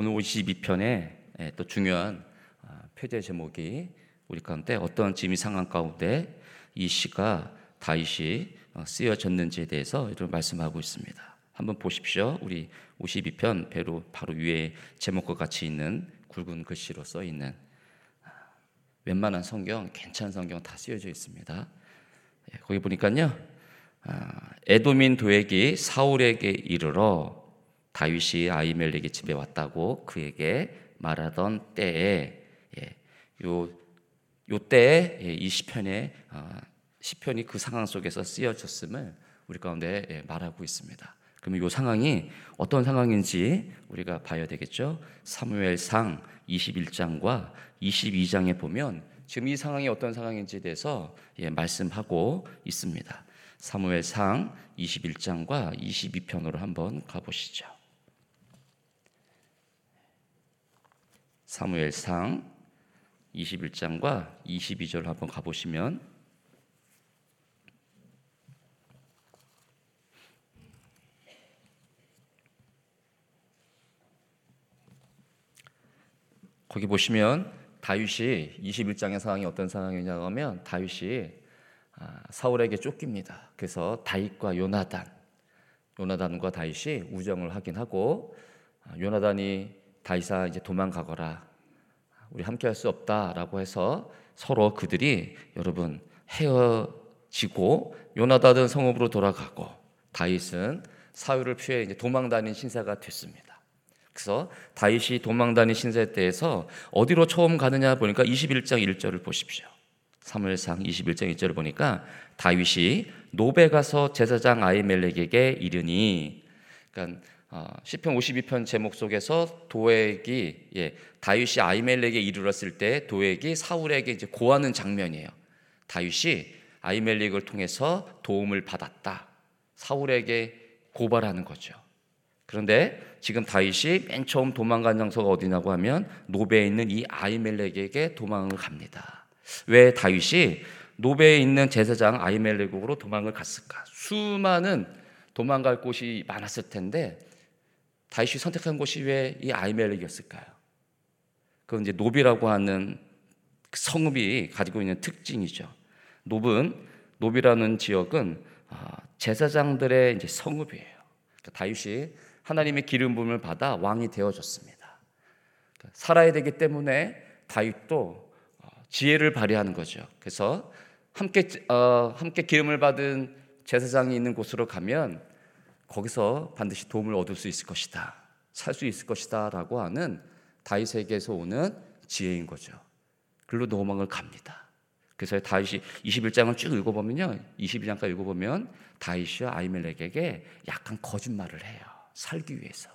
오늘 52편에 예, 또 중요한 아, 표제 제목이 우리 가운데 어떤 짐이 상황 가운데 이 시가 다윗이 어, 쓰여졌는지에 대해서 이런 말씀하고 있습니다. 한번 보십시오. 우리 52편 배로 바로 위에 제목과 같이 있는 굵은 글씨로 써 있는 아, 웬만한 성경, 괜찮은 성경 다 쓰여져 있습니다. 예, 거기 보니까요. 아, 에도민 도액이 사울에게 이르러 다윗이 아이멜렉의 집에 왔다고 그에게 말하던 때에 예, 요, 요 때에 예, 이 시편에 아, 시편이 그 상황 속에서 쓰여졌음을 우리 가운데 예, 말하고 있습니다. 그러면 이 상황이 어떤 상황인지 우리가 봐야 되겠죠. 사무엘상 21장과 22장에 보면 지금 이 상황이 어떤 상황인지에 대해서 예, 말씀하고 있습니다. 사무엘상 21장과 22편으로 한번 가보시죠. 사무엘상 21장과 22절 한번 가보시면 거기 보시면 다윗이 21장의 상황이 어떤 상황이냐 하면 다윗이 아, 사울에게 쫓깁니다. 그래서 다윗과 요나단, 요나단과 다윗이 우정을 하긴 하고 아, 요나단이 다윗아 이제 도망가거라. 우리 함께 할 수 없다라고 해서 서로 그들이 여러분 헤어지고 요나단은 성읍으로 돌아가고 다윗은 사울을 피해 이제 도망다닌 신사가 됐습니다. 그래서 다윗이 도망다닌 신세 때에서 어디로 처음 가느냐 보니까 21장 1절을 보십시오. 사무엘상 21장 1절을 보니까 다윗이 노베 가서 제사장 아이멜렉에게 이르니 그러니까 어, 시편 52편 제목 속에서 도액이 예, 다윗이 아이멜렉에 이르렀을 때 도액이 사울에게 이제 고하는 장면이에요. 다윗이 아이멜렉을 통해서 도움을 받았다. 사울에게 고발하는 거죠. 그런데 지금 다윗이 맨 처음 도망간 장소가 어디냐고 하면 노베에 있는 이 아이멜렉에게 도망을 갑니다. 왜 다윗이 노베에 있는 제사장 아이멜렉으로 도망을 갔을까? 수많은 도망갈 곳이 많았을 텐데 다윗이 선택한 곳이 왜 이 아이멜렉이었을까요? 그건 이제 노비라고 하는 그 성읍이 가지고 있는 특징이죠. 노은 노비라는 지역은 아, 제사장들의 이제 성읍이에요. 그러니까 다윗이 하나님의 기름 부음을 받아 왕이 되어졌습니다. 그러니까 살아야 되기 때문에 다윗도 어, 지혜를 발휘하는 거죠. 그래서 함께 어, 함께 기름을 받은 제사장이 있는 곳으로 가면 거기서 반드시 도움을 얻을 수 있을 것이다. 살 수 있을 것이다라고 하는 다윗에게서 오는 지혜인 거죠. 글로 도망을 갑니다. 그래서 다윗이 21장을 쭉 읽어보면요. 22장까지 읽어보면 다윗이 아이멜렉에게 약간 거짓말을 해요. 살기 위해서.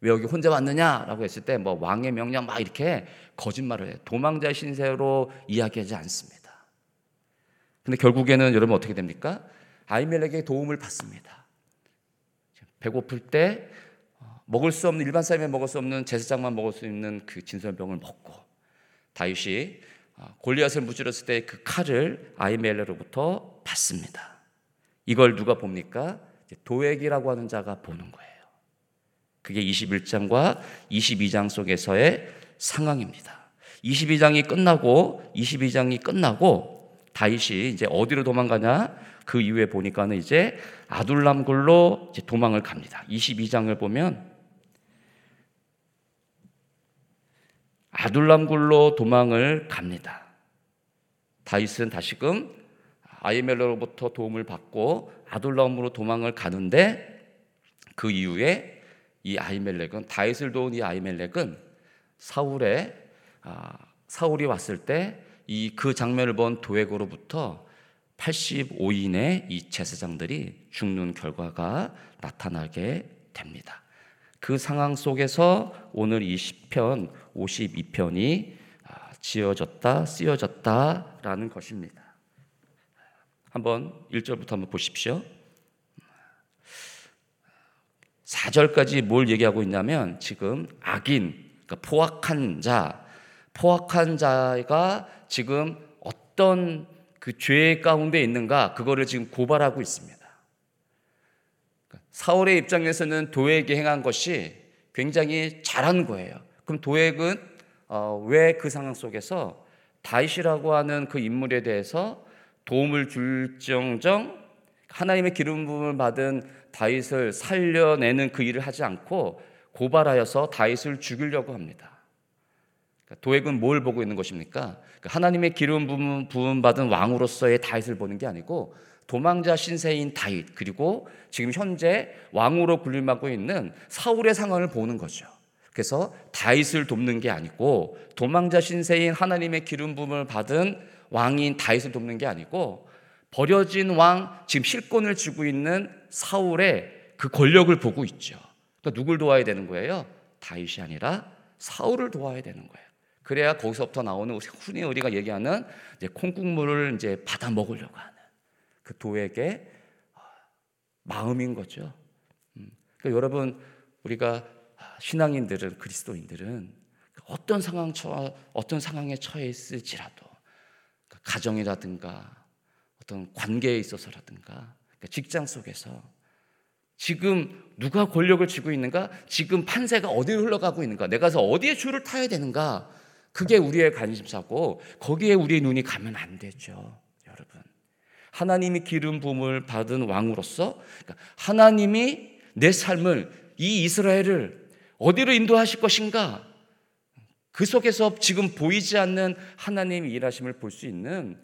왜 여기 혼자 왔느냐라고 했을 때 뭐 왕의 명령 막 이렇게 거짓말을 해요. 도망자 신세로 이야기하지 않습니다. 근데 결국에는 여러분 어떻게 됩니까? 아이멜렉의 도움을 받습니다. 배고플 때 어, 먹을 수 없는 일반 사람이 먹을 수 없는 제사장만 먹을 수 있는 그 진설병을 먹고 다윗이 어, 골리앗을 무찌렀을 때 그 칼을 아이멜레로부터 받습니다. 이걸 누가 봅니까? 도액이라고 하는 자가 보는 거예요. 그게 21장과 22장 속에서의 상황입니다. 22장이 끝나고 22장이 끝나고 다윗이 이제 어디로 도망가냐? 그 이후에 보니까는 이제 아둘람굴로 이제 도망을 갑니다. 22장을 보면 아둘람굴로 도망을 갑니다. 다윗은 다시금 아이멜로로부터 도움을 받고 아둘람으로 도망을 가는데 그 이후에 이 아이멜렉은 다윗을 도운 이 아이멜렉은 사울의 아, 사울이 왔을 때 이 그 장면을 본 도액으로부터 85인의 이 제사장들이 죽는 결과가 나타나게 됩니다. 그 상황 속에서 오늘 이 시편 52편이 아, 지어졌다, 쓰여졌다라는 것입니다. 한번 1절부터 한번 보십시오. 4절까지 뭘 얘기하고 있냐면 지금 악인, 그러니까 포악한 자, 포악한 자가 지금 어떤 그 죄 가운데 있는가 그거를 지금 고발하고 있습니다. 사울의 입장에서는 도에게 행한 것이 굉장히 잘한 거예요. 그럼 도액은 어, 왜 그 상황 속에서 다윗이라고 하는 그 인물에 대해서 도움을 줄정정 하나님의 기름 부음을 받은 다윗을 살려내는 그 일을 하지 않고 고발하여서 다윗을 죽이려고 합니다. 그러니까 도액은 뭘 보고 있는 것입니까? 그러니까 하나님의 기름 부음 받은 왕으로서의 다윗을 보는 게 아니고 도망자 신세인 다윗 그리고 지금 현재 왕으로 군림하고 있는 사울의 상황을 보는 거죠. 그래서 다윗을 돕는 게 아니고 도망자 신세인 하나님의 기름 부음을 받은 왕인 다윗을 돕는 게 아니고 버려진 왕 지금 실권을 쥐고 있는 사울의 그 권력을 보고 있죠. 그러니까 누굴 도와야 되는 거예요? 다윗이 아니라 사울을 도와야 되는 거예요. 그래야 거기서부터 나오는 흔히 우리가 얘기하는 이제 콩국물을 이제 받아 먹으려고 하는 그 도에게 마음인 거죠. 음. 그러니까 여러분 우리가 신앙인들은 그리스도인들은 어떤 상황 처 어떤 상황에 처해 있을지라도 그 가정이라든가 어떤 관계에 있어서라든가 그러니까 직장 속에서 지금 누가 권력을 쥐고 있는가? 지금 판세가 어디로 흘러가고 있는가? 내가 서 어디에 줄을 타야 되는가? 그게 우리의 관심사고 거기에 우리의 눈이 가면 안 되죠, 여러분. 하나님이 기름 부음을 받은 왕으로서 그러니까 하나님이 내 삶을 이 이스라엘을 어디로 인도하실 것인가? 그 속에서 지금 보이지 않는 하나님의 일하심을 볼 수 있는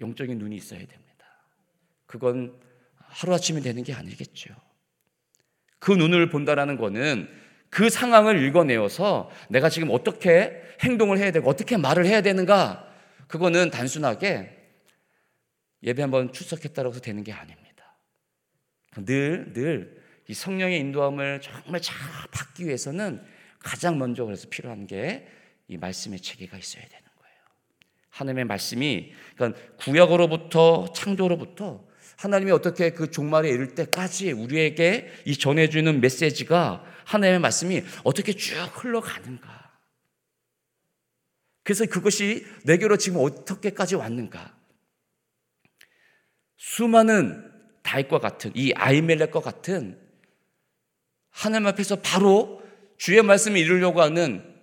영적인 눈이 있어야 됩니다. 그건 하루아침에 되는 게 아니겠죠. 그 눈을 본다라는 거는 그 상황을 읽어내어서 내가 지금 어떻게 행동을 해야 되고 어떻게 말을 해야 되는가 그거는 단순하게 예배 한번 출석했다고 해서 되는 게 아닙니다. 늘, 늘 이 성령의 인도함을 정말 잘 받기 위해서는 가장 먼저 그래서 필요한 게 이 말씀의 체계가 있어야 되는 거예요. 하나님의 말씀이 그러니까 구약으로부터 창조로부터 하나님이 어떻게 그 종말에 이를 때까지 우리에게 이 전해주는 메시지가 하나님의 말씀이 어떻게 쭉 흘러가는가. 그래서 그것이 내게로 지금 어떻게까지 왔는가. 수많은 다윗과 같은 이 아이멜렉과 같은 하나님 앞에서 바로 주의 말씀을 이루려고 하는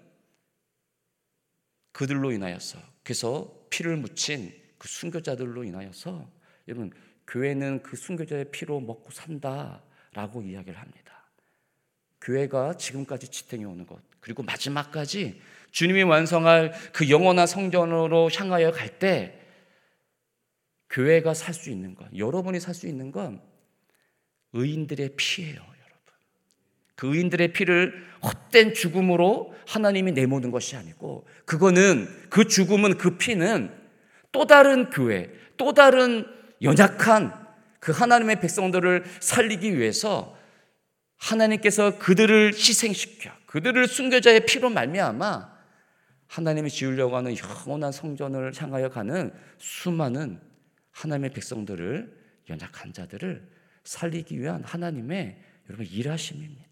그들로 인하여서 그래서 피를 묻힌 그 순교자들로 인하여서 여러분 교회는 그 순교자의 피로 먹고 산다라고 이야기를 합니다. 교회가 지금까지 지탱해 오는 것 그리고 마지막까지 주님이 완성할 그 영원한 성전으로 향하여 갈 때 교회가 살 수 있는 것, 여러분이 살 수 있는 건 의인들의 피예요, 여러분. 그 의인들의 피를 헛된 죽음으로 하나님이 내모는 것이 아니고 그거는 그 죽음은 그 피는 또 다른 교회, 또 다른 연약한 그 하나님의 백성들을 살리기 위해서 하나님께서 그들을 희생시켜 그들을 순교자의 피로 말미암아 하나님이 지으려고 하는 영원한 성전을 향하여 가는 수많은 하나님의 백성들을 연약한 자들을 살리기 위한 하나님의 여러분 일하심입니다.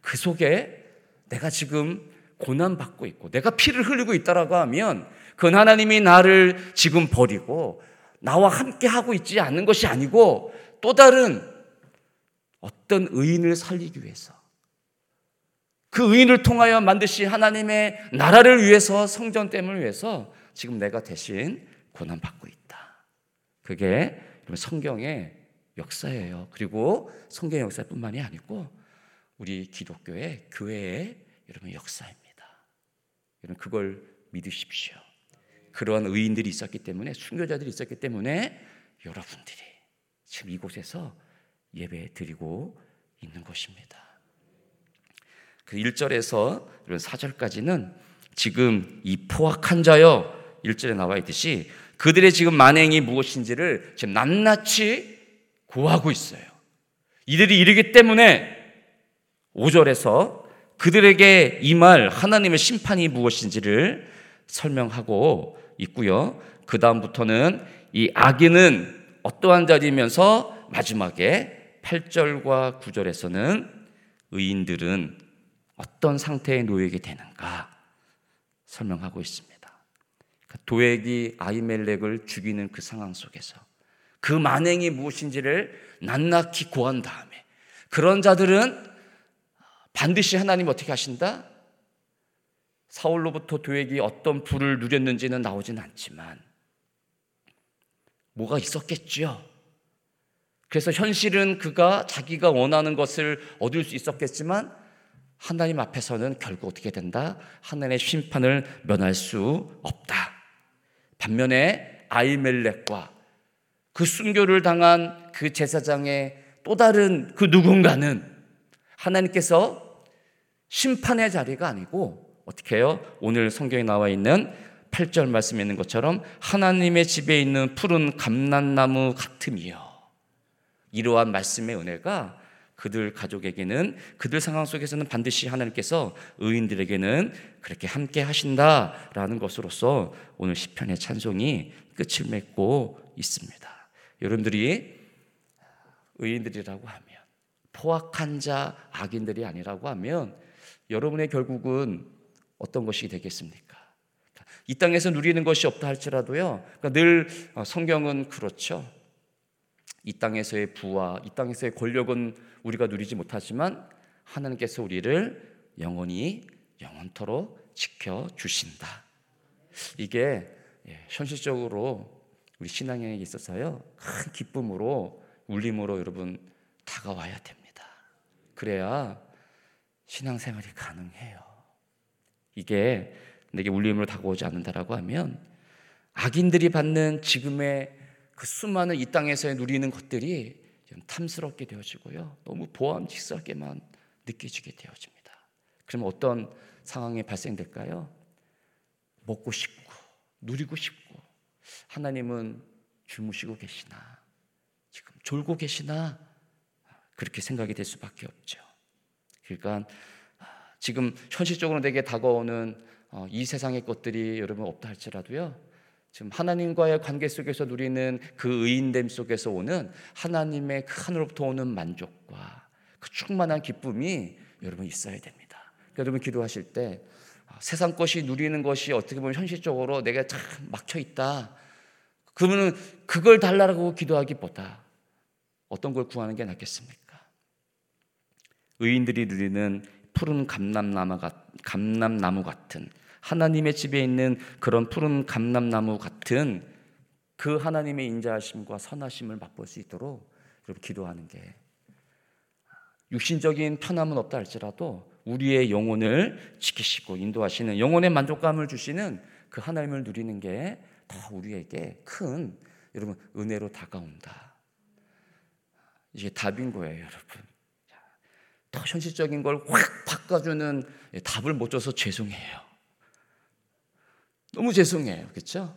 그 속에 내가 지금 고난 받고 있고 내가 피를 흘리고 있다라고 하면 그 하나님이 나를 지금 버리고 나와 함께 하고 있지 않는 것이 아니고 또 다른 어떤 의인을 살리기 위해서 그 의인을 통하여 만드신 하나님의 나라를 위해서 성전됨을 위해서 지금 내가 대신 고난 받고 있다. 그게 성경의 역사예요. 그리고 성경의 역사뿐만이 아니고 우리 기독교의 교회의 여러분 역사입니다. 여러분 그걸 믿으십시오. 그러한 의인들이 있었기 때문에 순교자들이 있었기 때문에 여러분들이 지금 이곳에서 예배 드리고 있는 것입니다. 그 1절에서 이런 4절까지는 지금 이 포악한 자여 1절에 나와 있듯이 그들의 지금 만행이 무엇인지를 지금 낱낱이 구하고 있어요. 이들이 이르기 때문에 5절에서 그들에게 이 말 하나님의 심판이 무엇인지를 설명하고 있고요. 그 다음부터는 이 악인은 어떠한 자리면서 마지막에 8절과 9절에서는 의인들은 어떤 상태에 놓이게 되는가 설명하고 있습니다. 그 도액이 아이멜렉을 죽이는 그 상황 속에서 그 만행이 무엇인지를 낱낱이 고한 다음에 그런 자들은 반드시 하나님 어떻게 하신다? 사울로부터 도액이 어떤 불을 누렸는지는 나오진 않지만 뭐가 있었겠죠. 그래서 현실은 그가 자기가 원하는 것을 얻을 수 있었겠지만 하나님 앞에서는 결국 어떻게 된다? 하나님의 심판을 면할 수 없다. 반면에 아이멜렉과 그 순교를 당한 그 제사장의 또 다른 그 누군가는 하나님께서 심판의 자리가 아니고 어떻게 해요? 오늘 성경에 나와 있는 8절 말씀에 있는 것처럼 하나님의 집에 있는 푸른 감난나무 같음이요. 이러한 말씀의 은혜가 그들 가족에게는 그들 상황 속에서는 반드시 하나님께서 의인들에게는 그렇게 함께 하신다라는 것으로서 오늘 시편의 찬송이 끝을 맺고 있습니다. 여러분들이 의인들이라고 하면 포악한 자 악인들이 아니라고 하면 여러분의 결국은 어떤 것이 되겠습니까? 이 땅에서 누리는 것이 없다 할지라도요. 그러니까 늘 성경은 그렇죠. 이 땅에서의 부와 이 땅에서의 권력은 우리가 누리지 못하지만 하나님께서 우리를 영원히 영원토록 지켜 주신다. 이게 예, 현실적으로 우리 신앙에 있어서요 큰 기쁨으로 울림으로 여러분 다가와야 됩니다. 그래야 신앙생활이 가능해요. 이게 내게 울림으로 다가오지 않는다라고 하면 악인들이 받는 지금의 그 수많은 이 땅에서 누리는 것들이 좀 탐스럽게 되어지고요. 너무 보암직스럽게만 느껴지게 되어집니다. 그럼 어떤 상황이 발생될까요? 먹고 싶고 누리고 싶고 하나님은 주무시고 계시나 지금 졸고 계시나 그렇게 생각이 될 수밖에 없죠. 그러니까 지금 현실적으로 내게 다가오는 어, 이 세상의 것들이 여러분 없다 할지라도요. 지금 하나님과의 관계 속에서 누리는 그 의인됨 속에서 오는 하나님의 그 하늘로부터 오는 만족과 그 충만한 기쁨이 여러분 있어야 됩니다. 그러니까 여러분 기도하실 때 아, 세상 것이 누리는 것이 어떻게 보면 현실적으로 내가 참 막혀 있다. 그러면 그걸 달라고 기도하기보다 어떤 걸 구하는 게 낫겠습니까? 의인들이 누리는 푸른 감람나무 같은 하나님의 집에 있는 그런 푸른 감람나무 같은 그 하나님의 인자하심과 선하심을 맛볼 수 있도록 여러분 기도하는 게 육신적인 편함은 없다 할지라도 우리의 영혼을 지키시고 인도하시는 영혼의 만족감을 주시는 그 하나님을 누리는 게더 우리에게 큰 여러분 은혜로 다가온다. 이게 답인 거예요, 여러분. 더 현실적인 걸 확 바꿔주는 답을 못 줘서 죄송해요. 너무 죄송해요. 그렇죠?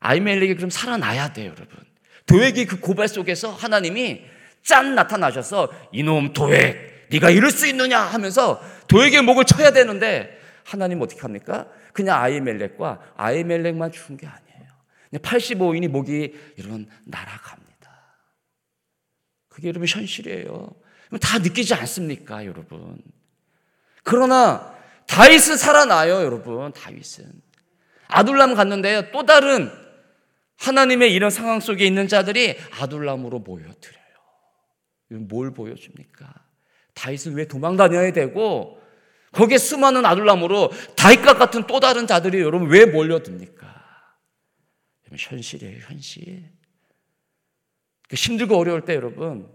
아이멜렉이 그럼 살아나야 돼요, 여러분. 도액이 그 고발 속에서 하나님이 짠 나타나셔서 이놈 도액, 네가 이럴 수 있느냐 하면서 도액의 목을 쳐야 되는데 하나님 어떻게 합니까? 그냥 아이멜렉과 아이멜렉만 죽은 게 아니에요. 85인이 목이 여러분 날아갑니다. 그게 여러분 현실이에요. 다 느끼지 않습니까, 여러분? 그러나 다윗은 살아나요, 여러분. 다윗은 아둘람 갔는데요. 또 다른 하나님의 이런 상황 속에 있는 자들이 아둘람으로 모여들어요. 뭘 보여줍니까? 다윗은 왜 도망 다녀야 되고 거기에 수많은 아둘람으로 다윗과 같은 또 다른 자들이 여러분 왜 몰려듭니까? 현실이에요, 현실. 그 힘들고 어려울 때 여러분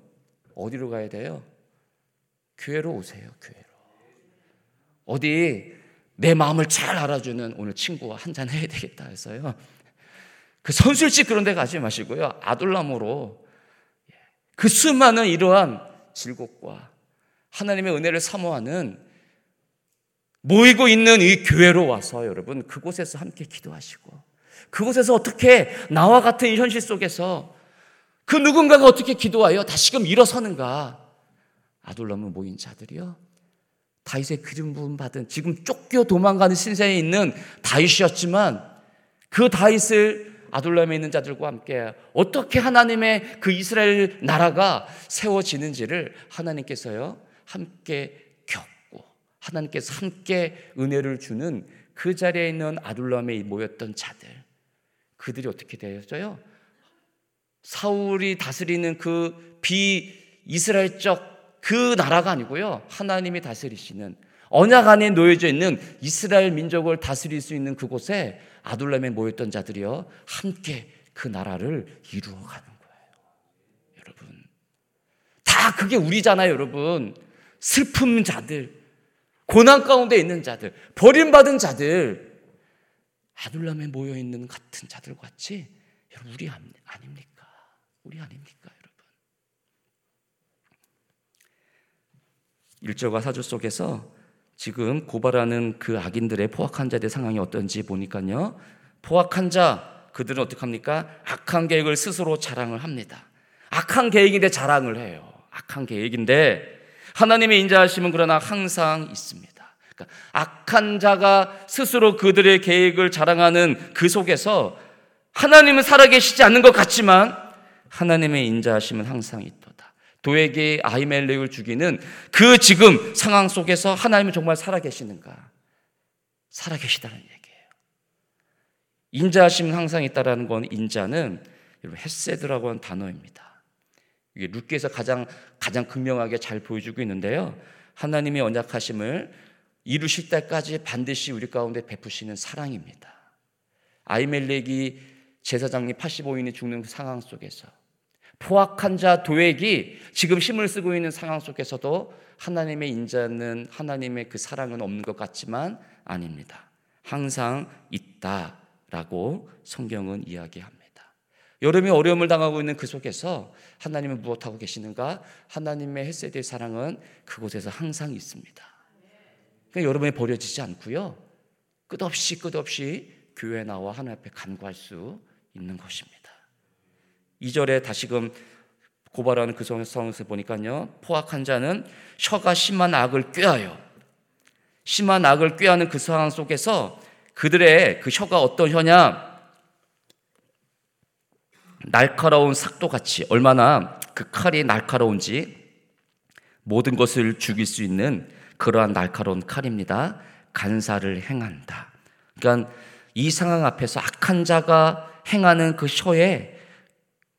어디로 가야 돼요? 교회로 오세요, 교회로. 어디 내 마음을 잘 알아주는 오늘 친구와 한잔 해야 되겠다 해서요. 그 선술집 그런 데 가지 마시고요. 아둘람으로 그 수많은 이러한 즐겁과 하나님의 은혜를 사모하는 모이고 있는 이 교회로 와서 여러분 그곳에서 함께 기도하시고 그곳에서 어떻게 나와 같은 이 현실 속에서 그 누군가가 어떻게 기도하여 다시금 일어서는가 아둘람은 모인 자들이요 다윗의 기름 부음 받은 지금 쫓겨 도망가는 신세에 있는 다윗이었지만 그 다윗을 아둘람에 있는 자들과 함께 어떻게 하나님의 그 이스라엘 나라가 세워지는지를 하나님께서요 함께 겪고 하나님께서 함께 은혜를 주는 그 자리에 있는 아둘람에 모였던 자들 그들이 어떻게 되었어요? 사울이 다스리는 그 비 이스라엘적 그 나라가 아니고요. 하나님이 다스리시는 언약 안에 놓여져 있는 이스라엘 민족을 다스릴 수 있는 그곳에 아둘람에 모였던 자들이요. 함께 그 나라를 이루어 가는 거예요. 여러분. 다 그게 우리잖아요, 여러분. 슬픔 자들, 고난 가운데 있는 자들, 버림받은 자들, 아둘람에 모여 있는 같은 자들 같이 여러분 우리 아닙니까? 우리 아닙니까, 여러분? 일절과 사절 속에서 지금 고발하는 그 악인들의 포악한 자들의 상황이 어떤지 보니까요. 포악한 자 그들은 어떻게 합니까? 악한 계획을 스스로 자랑을 합니다. 악한 계획인데 자랑을 해요. 악한 계획인데 하나님의 인자하심은 그러나 항상 있습니다. 그러니까 악한 자가 스스로 그들의 계획을 자랑하는 그 속에서 하나님은 살아계시지 않는 것 같지만 하나님의 인자하심은 항상 있도다. 도에게 아이멜렉을 죽이는 그 지금 상황 속에서 하나님은 정말 살아계시는가? 살아계시다는 얘기예요. 인자하심은 항상 있다라는 건 인자는 헤세드라고 하는 단어입니다. 이게 룻기에서 가장 가장 극명하게 잘 보여주고 있는데요. 하나님의 언약하심을 이루실 때까지 반드시 우리 가운데 베푸시는 사랑입니다. 아이멜렉이 제사장님 85인이 죽는 그 상황 속에서 포악한 자 도액이 지금 힘을 쓰고 있는 상황 속에서도 하나님의 인자는 하나님의 그 사랑은 없는 것 같지만 아닙니다. 항상 있다라고 성경은 이야기합니다. 여름에 어려움을 당하고 있는 그 속에서 하나님은 무엇하고 계시는가? 하나님의 헬세드의 사랑은 그곳에서 항상 있습니다. 그러니까 여러분이 버려지지 않고요. 끝없이 끝없이 교회 나와 하나님 앞에 간구할 수 있는 것입니다. 2절에 다시금 고발하는 그 성에서 보니까요. 포악한 자는 혀가 심한 악을 꾀하여 심한 악을 꾀하는 그 상황 속에서 그들의 그 혀가 어떤 혀냐? 날카로운 삭도 같이 얼마나 그 칼이 날카로운지 모든 것을 죽일 수 있는 그러한 날카로운 칼입니다. 간사를 행한다. 그러니까 이 상황 앞에서 악한 자가 행하는 그 혀에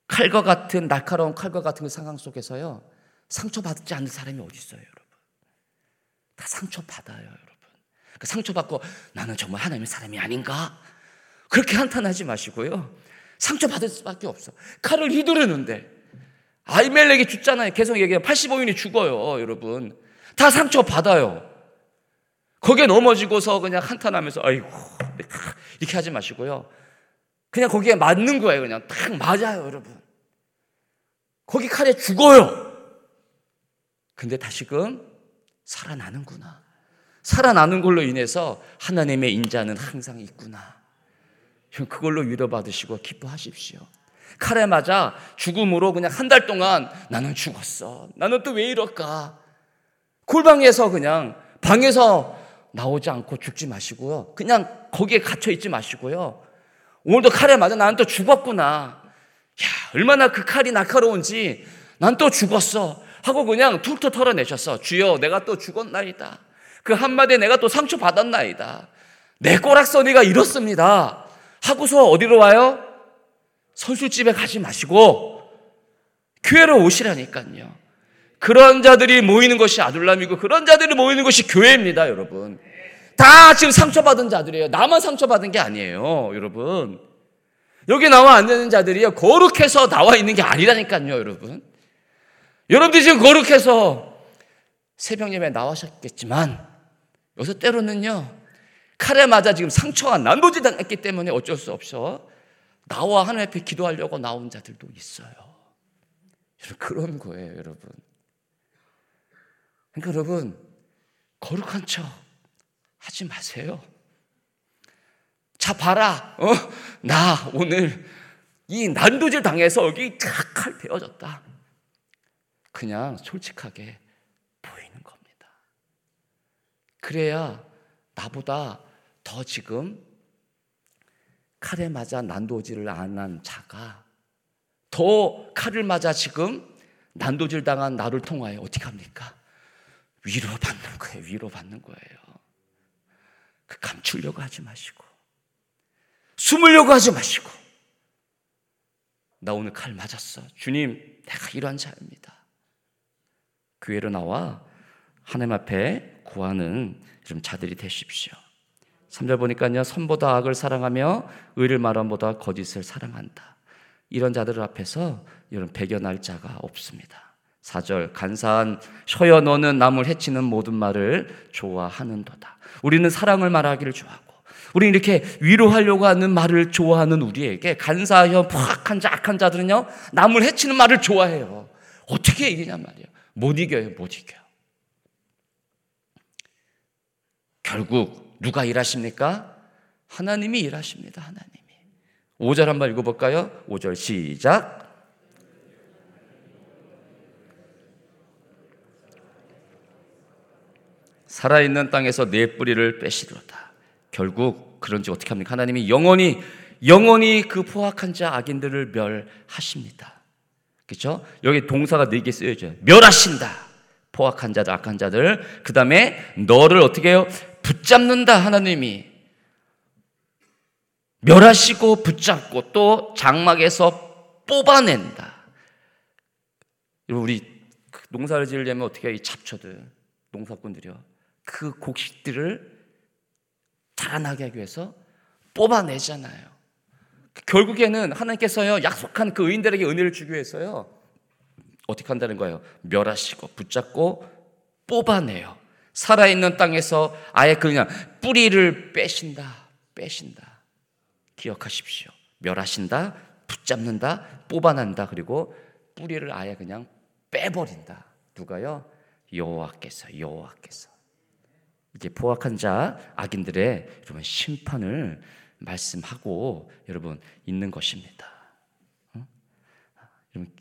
칼과 같은 날카로운 칼과 같은 그 상황 속에서요 상처받지 않는 사람이 어디 있어요, 여러분? 다 상처받아요, 여러분. 그 상처받고 나는 정말 하나님의 사람이 아닌가? 그렇게 한탄하지 마시고요. 상처받을 수밖에 없어. 칼을 휘두르는데 아이멜렉이 죽잖아요. 계속 얘기해요. 85인이 죽어요, 여러분. 다 상처받아요. 거기에 넘어지고서 그냥 한탄하면서 아이고 이렇게 하지 마시고요. 그냥 거기에 맞는 거예요. 그냥 딱 맞아요, 여러분. 거기 칼에 죽어요. 근데 다시금 살아나는구나. 살아나는 걸로 인해서 하나님의 인자는 항상 있구나. 그걸로 위로받으시고 기뻐하십시오. 칼에 맞아 죽음으로 그냥 한 달 동안 나는 죽었어. 나는 또 왜 이럴까? 골방에서 그냥 방에서 나오지 않고 죽지 마시고요. 그냥 거기에 갇혀 있지 마시고요. 오늘도 칼에 맞아 나는 또 죽었구나. 야, 얼마나 그 칼이 날카로운지 난 또 죽었어. 하고 그냥 툭툭 털어내셨어. 주여, 내가 또 죽었나이다. 그 한마디에 내가 또 상처 받았나이다. 내 꼬락서니가 이렇습니다. 하고서 어디로 와요? 선술집에 가지 마시고 교회로 오시라니까요. 그런 자들이 모이는 것이 아둘람이고 그런 자들이 모이는 것이 교회입니다, 여러분. 다 지금 상처받은 자들이에요. 나만 상처받은 게 아니에요, 여러분. 여기 나와 앉는 자들이요. 거룩해서 나와 있는 게 아니라니까요, 여러분. 여러분들이 지금 거룩해서 새벽 예배 나오셨겠지만 여기서 때로는요. 칼에 맞아 지금 상처가 난도지 당했기 때문에 어쩔 수 없어. 나와 하나님 앞에 기도하려고 나온 자들도 있어요. 그런 거예요, 여러분. 그러니까 여러분, 거룩한 척 하지 마세요. 자, 봐라. 어? 나 오늘 이 난도질 당해서 여기 칼 베어졌다. 그냥 솔직하게 보이는 겁니다. 그래야 나보다 더 지금 칼에 맞아 난도질을 안 한 자가 더 칼을 맞아 지금 난도질 당한 나를 통하여 어떻게 합니까? 위로받는 거예요. 위로받는 거예요. 그 감추려고 하지 마시고 숨으려고 하지 마시고 나 오늘 칼 맞았어. 주님, 내가 이러한 자입니다. 교회로 나와 하나님 앞에 구하는 좀 자들이 되십시오. 3절 보니까요. 선보다 악을 사랑하며 의를 말함보다 거짓을 사랑한다. 이런 자들 앞에서 이런 배견할 자가 없습니다. 4절 간사한 셔여 너는 남을 해치는 모든 말을 좋아하는도다. 우리는 사랑을 말하기를 좋아하고 우리 이렇게 위로하려고 하는 말을 좋아하는 우리에게 간사하여 포악한 자, 악한 자들은요 남을 해치는 말을 좋아해요. 어떻게 이기냔 말이에요. 못 이겨요, 못 이겨. 결국 누가 일하십니까? 하나님이 일하십니다. 하나님이. 5절 한번 읽어볼까요? 5절 시작. 살아있는 땅에서 내 뿌리를 빼시리로다. 결국 그런지 어떻게 합니까? 하나님이 영원히 영원히 그 포악한 자 악인들을 멸하십니다. 그렇죠? 여기 동사가 네 개 쓰여져요. 멸하신다. 포악한 자들, 악한 자들. 그 다음에 너를 어떻게 해요? 붙잡는다 하나님이 멸하시고 붙잡고 또 장막에서 뽑아낸다. 우리 그 농사를 지으려면 어떻게 해? 이 잡초들, 농사꾼들이요. 그 곡식들을 자라나게 하기 위해서 뽑아내잖아요. 결국에는 하나님께서요 약속한 그 의인들에게 은혜를 주기 위해서요 어떻게 한다는 거예요? 멸하시고 붙잡고 뽑아내요. 살아있는 땅에서 아예 그냥 뿌리를 빼신다, 빼신다. 기억하십시오. 멸하신다, 붙잡는다, 뽑아낸다, 그리고 뿌리를 아예 그냥 빼버린다. 누가요? 여호와께서, 여호와께서. 이제 포악한 자, 악인들의 여러분 심판을 말씀하고 여러분 있는 것입니다. 어? 여러분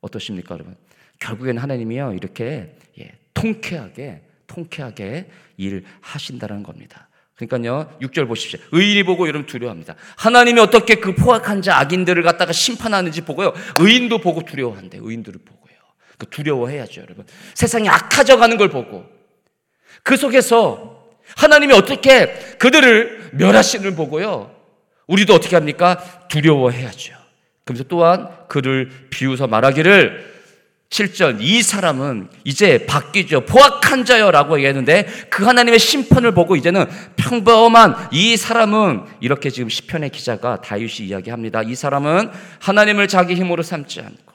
어떠십니까, 여러분? 결국에는 하나님이요 이렇게 예, 통쾌하게 통쾌하게 일하신다는 겁니다. 그러니까요, 6절 보십시오. 의인이 보고 여러분 두려워합니다. 하나님이 어떻게 그 포악한 자 악인들을 갖다가 심판하는지 보고요. 의인도 보고 두려워한대. 의인들을 보고요. 그 두려워해야죠, 여러분. 세상이 악해져 가는 걸 보고 그 속에서 하나님이 어떻게 그들을 멸하시는 보고요. 우리도 어떻게 합니까? 두려워해야죠. 그러면서 또한 그를 비웃어 말하기를 7절 이 사람은 이제 바뀌죠. 포악한 자여라고 얘기했는데 그 하나님의 심판을 보고 이제는 평범한 이 사람은 이렇게 지금 시편의 기자가 다윗이 이야기합니다. 이 사람은 하나님을 자기 힘으로 삼지 않고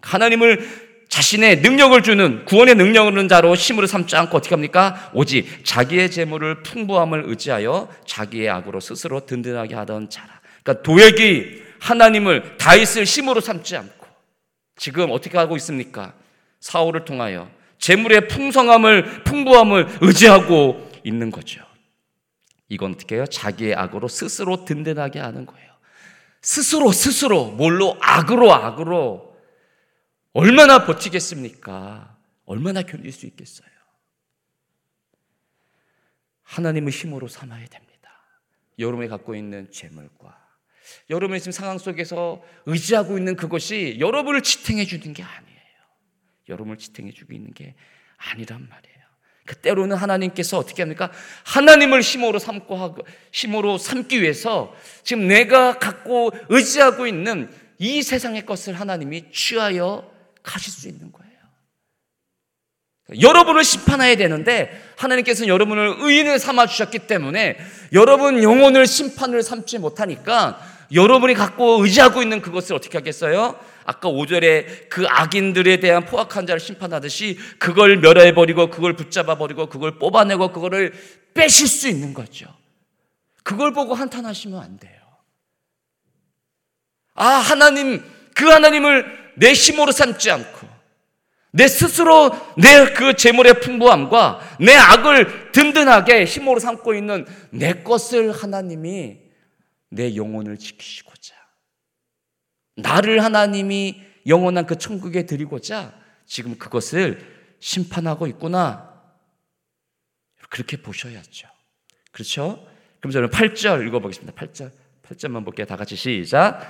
하나님을 자신의 능력을 주는 구원의 능력을 주는 자로 힘으로 삼지 않고 어떻게 합니까? 오직 자기의 재물을 풍부함을 의지하여 자기의 악으로 스스로 든든하게 하던 자라. 그러니까 도액이 하나님을 다윗을 힘으로 삼지 않고 지금 어떻게 하고 있습니까? 사울을 통하여 재물의 풍성함을 풍부함을 의지하고 있는 거죠. 이건 어떻게 해요? 자기의 악으로 스스로 든든하게 하는 거예요. 스스로 스스로 뭘로 악으로 악으로 얼마나 버티겠습니까? 얼마나 견딜 수 있겠어요? 하나님의 힘으로 삼아야 됩니다. 여러분이 갖고 있는 재물과 여러분의 지금 상황 속에서 의지하고 있는 그것이 여러분을 지탱해 주는 게 아니에요. 여러분을 지탱해 주고 있는 게 아니란 말이에요. 그 때로는 하나님께서 어떻게 합니까? 하나님을 힘으로 삼고 하고 힘으로 삼기 위해서 지금 내가 갖고 의지하고 있는 이 세상의 것을 하나님이 취하여 가실 수 있는 거예요. 여러분을 심판해야 되는데 하나님께서는 여러분을 의인을 삼아 주셨기 때문에 여러분 영혼을 심판을 삼지 못하니까 여러분이 갖고 의지하고 있는 그것을 어떻게 하겠어요? 아까 5절에 그 악인들에 대한 포악한 자를 심판하듯이 그걸 멸해 버리고 그걸 붙잡아 버리고 그걸 뽑아내고 그거를 빼실 수 있는 거죠. 그걸 보고 한탄하시면 안 돼요. 아, 하나님, 그 하나님을 내 힘으로 삼지 않고 내 스스로 내 그 재물의 풍부함과 내 악을 든든하게 힘으로 삼고 있는 내 것을 하나님이 내 영혼을 지키시고자 나를 하나님이 영원한 그 천국에 드리고자 지금 그것을 심판하고 있구나. 그렇게 보셔야죠. 그렇죠? 그럼 저는 8절 읽어보겠습니다. 8절. 8절만 볼게요. 다 같이 시작.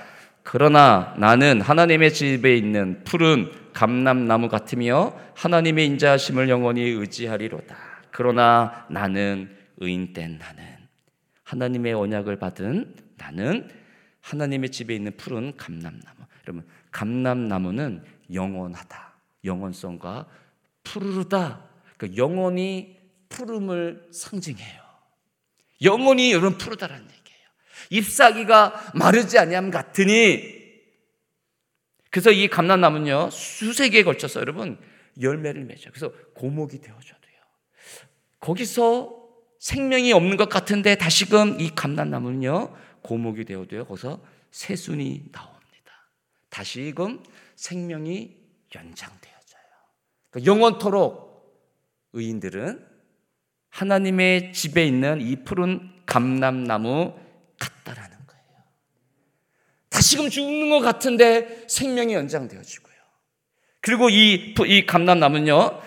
그러나 나는 하나님의 집에 있는 푸른 감람나무 같으며 하나님의 인자하심을 영원히 의지하리로다. 그러나 나는 의인된 나는 하나님의 언약을 받은 나는 하나님의 집에 있는 푸른 감람나무. 여러분, 감람나무는 영원하다. 영원성과 푸르르다. 그 영혼이 푸름을 상징해요. 영혼이 여러분 푸르다라는 얘기예요. 잎사귀가 마르지 아니함 같으니 그래서 이 감람나무는요 수세 기에 걸쳐서 여러분 열매를 맺어요. 그래서 고목이 되어줘야 돼요. 거기서 생명이 없는 것 같은데 다시금 이 감람나무는요 고목이 되어도요 거기서 새순이 나옵니다. 다시금 생명이 연장되어져요. 그러니까 영원토록 의인들은 하나님의 집에 있는 이 푸른 감람나무. 다시금 죽는 것 같은데 생명이 연장되어지고요. 그리고 이, 이 감람나무는요,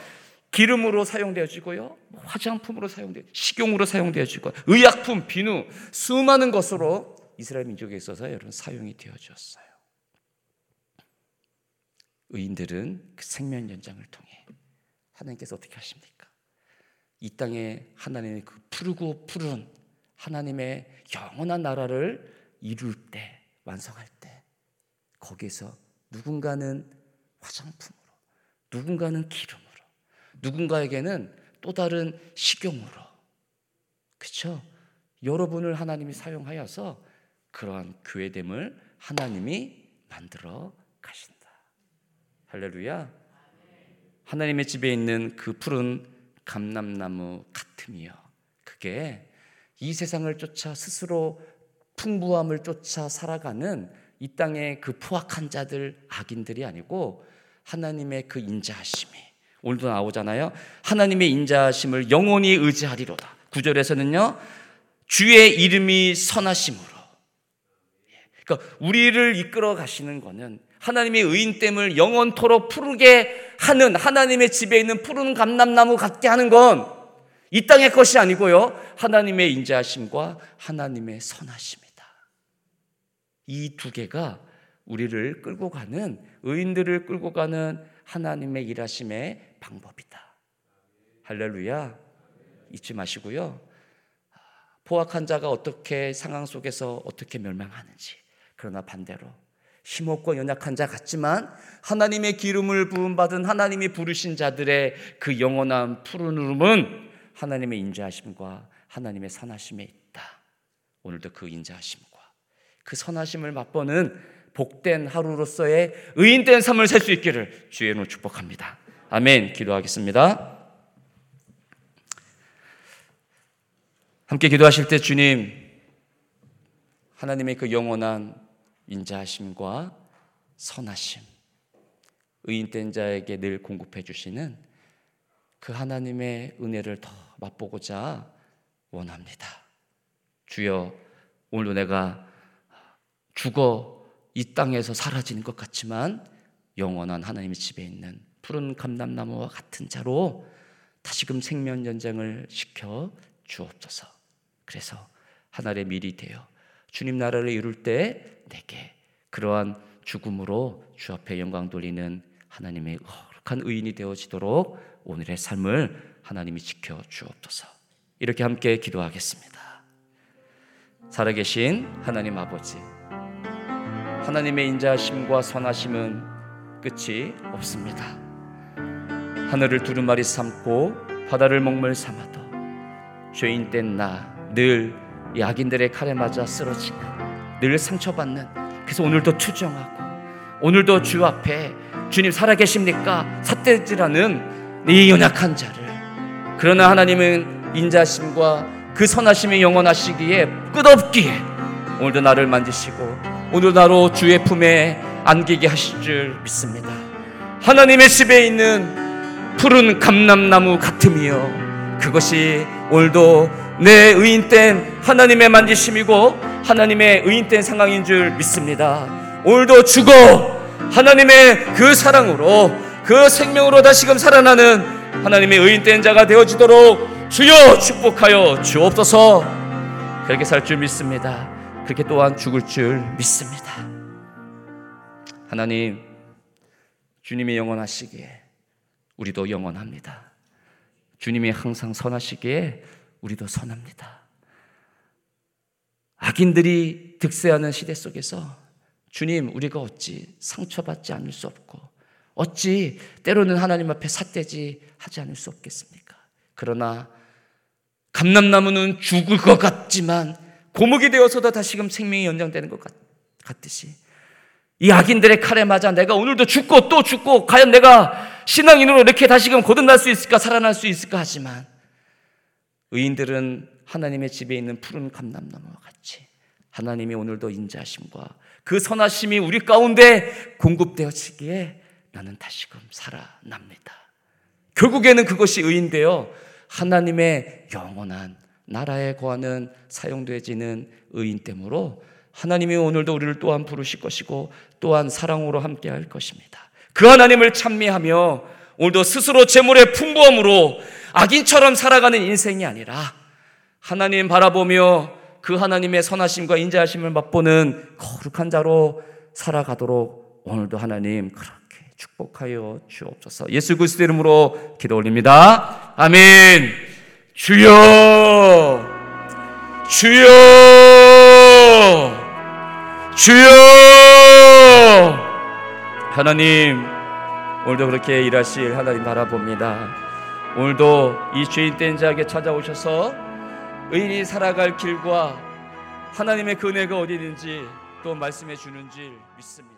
기름으로 사용되어지고요, 화장품으로 사용되 식용으로 사용되어지고, 의약품, 비누, 수많은 것으로 이스라엘 민족에 있어서 여러분 사용이 되어졌어요. 의인들은 그 생명 연장을 통해 하나님께서 어떻게 하십니까? 이 땅에 하나님의 그 푸르고 푸른 하나님의 영원한 나라를 이룰 때, 완성할 때, 거기에서 누군가는 화장품으로, 누군가는 기름으로, 누군가에게는 또 다른 식용으로, 그렇죠? 여러분을 하나님이 사용하여서 그러한 교회됨을 하나님이 만들어 가신다. 할렐루야. 하나님의 집에 있는 그 푸른 감람나무 같음이요. 그게 이 세상을 쫓아 스스로 풍부함을 쫓아 살아가는 이 땅의 그 포악한 자들 악인들이 아니고 하나님의 그 인자하심이 오늘도 나오잖아요. 하나님의 인자하심을 영원히 의지하리로다. 구절에서는요. 주의 이름이 선하심으로. 그러니까 우리를 이끌어 가시는 거는 하나님의 의인됨을 영원토록 푸르게 하는 하나님의 집에 있는 푸른 감람나무 같게 하는 건 이 땅의 것이 아니고요. 하나님의 인자하심과 하나님의 선하심 이 두 개가 우리를 끌고 가는 의인들을 끌고 가는 하나님의 일하심의 방법이다. 할렐루야. 잊지 마시고요. 포악한 자가 어떻게 상황 속에서 어떻게 멸망하는지 그러나 반대로 힘없고 연약한 자 같지만 하나님의 기름을 부음받은 하나님이 부르신 자들의 그 영원한 푸른 울음은 하나님의 인자하심과 하나님의 선하심에 있다. 오늘도 그 인자하심과 그 선하심을 맛보는 복된 하루로서의 의인된 삶을 살 수 있기를 주의 이름으로 축복합니다. 아멘. 기도하겠습니다. 함께 기도하실 때 주님 하나님의 그 영원한 인자하심과 선하심, 의인된 자에게 늘 공급해 주시는 그 하나님의 은혜를 더 맛보고자 원합니다. 주여, 오늘도 내가 죽어 이 땅에서 사라지는 것 같지만 영원한 하나님의 집에 있는 푸른 감람나무와 같은 자로 다시금 생명 연장을 시켜 주옵소서. 그래서 하늘의 밀이 되어 주님 나라를 이룰 때 내게 그러한 죽음으로 주 앞에 영광 돌리는 하나님의 거룩한 의인이 되어지도록 오늘의 삶을 하나님이 지켜 주옵소서. 이렇게 함께 기도하겠습니다. 살아계신 하나님 아버지, 하나님의 인자하심과 선하심은 끝이 없습니다. 하늘을 두루마리 삼고 바다를 먹물 삼아도 죄인 된 나늘 야인들의 칼에 맞아 쓰러지는 늘 상처받는 그래서 오늘도 투정하고 오늘도 주 앞에 주님 살아계십니까? 삿대질하는 이 연약한 자를 그러나 하나님은 인자심과 그 선하심이 영원하시기에 끝없기에 오늘도 나를 만지시고 오늘 나로 주의 품에 안기게 하실 줄 믿습니다. 하나님의 집에 있는 푸른 감람나무 같음이요 그것이 오늘도 내 의인된 하나님의 만지심이고 하나님의 의인된 상황인 줄 믿습니다. 오늘도 죽어 하나님의 그 사랑으로 그 생명으로 다시금 살아나는 하나님의 의인된 자가 되어지도록 주여 축복하여 주옵소서 그렇게 살 줄 믿습니다. 그렇게 또한 죽을 줄 믿습니다. 하나님 주님이 영원하시기에 우리도 영원합니다. 주님이 항상 선하시기에 우리도 선합니다. 악인들이 득세하는 시대 속에서 주님, 우리가 어찌 상처받지 않을 수 없고 어찌 때로는 하나님 앞에 삿대지 하지 않을 수 없겠습니까? 그러나 감람나무는 죽을 것 같지만 고목이 되어서도 다시금 생명이 연장되는 것 같듯이 이 악인들의 칼에 맞아 내가 오늘도 죽고 또 죽고 과연 내가 신앙인으로 이렇게 다시금 거듭날 수 있을까 살아날 수 있을까 하지만 의인들은 하나님의 집에 있는 푸른 감람나무와 같이 하나님이 오늘도 인자하심과 그 선하심이 우리 가운데 공급되어지기에 나는 다시금 살아납니다. 결국에는 그것이 의인데요. 하나님의 영원한 나라에 거하는 사용되지는 의인 때문으로 하나님이 오늘도 우리를 또한 부르실 것이고 또한 사랑으로 함께 할 것입니다. 그 하나님을 찬미하며 오늘도 스스로 재물의 풍부함으로 악인처럼 살아가는 인생이 아니라 하나님 바라보며 그 하나님의 선하심과 인자하심을 맛보는 거룩한 자로 살아가도록 오늘도 하나님 그렇게 축복하여 주옵소서. 예수 그리스도 이름으로 기도 올립니다. 아멘. 주여 주여 주여 하나님 오늘도 그렇게 일하실 하나님 바라봅니다. 오늘도 이 죄인 된 자에게 찾아오셔서 의인이 살아갈 길과 하나님의 그 은혜가 어디 있는지 또 말씀해 주는지 믿습니다.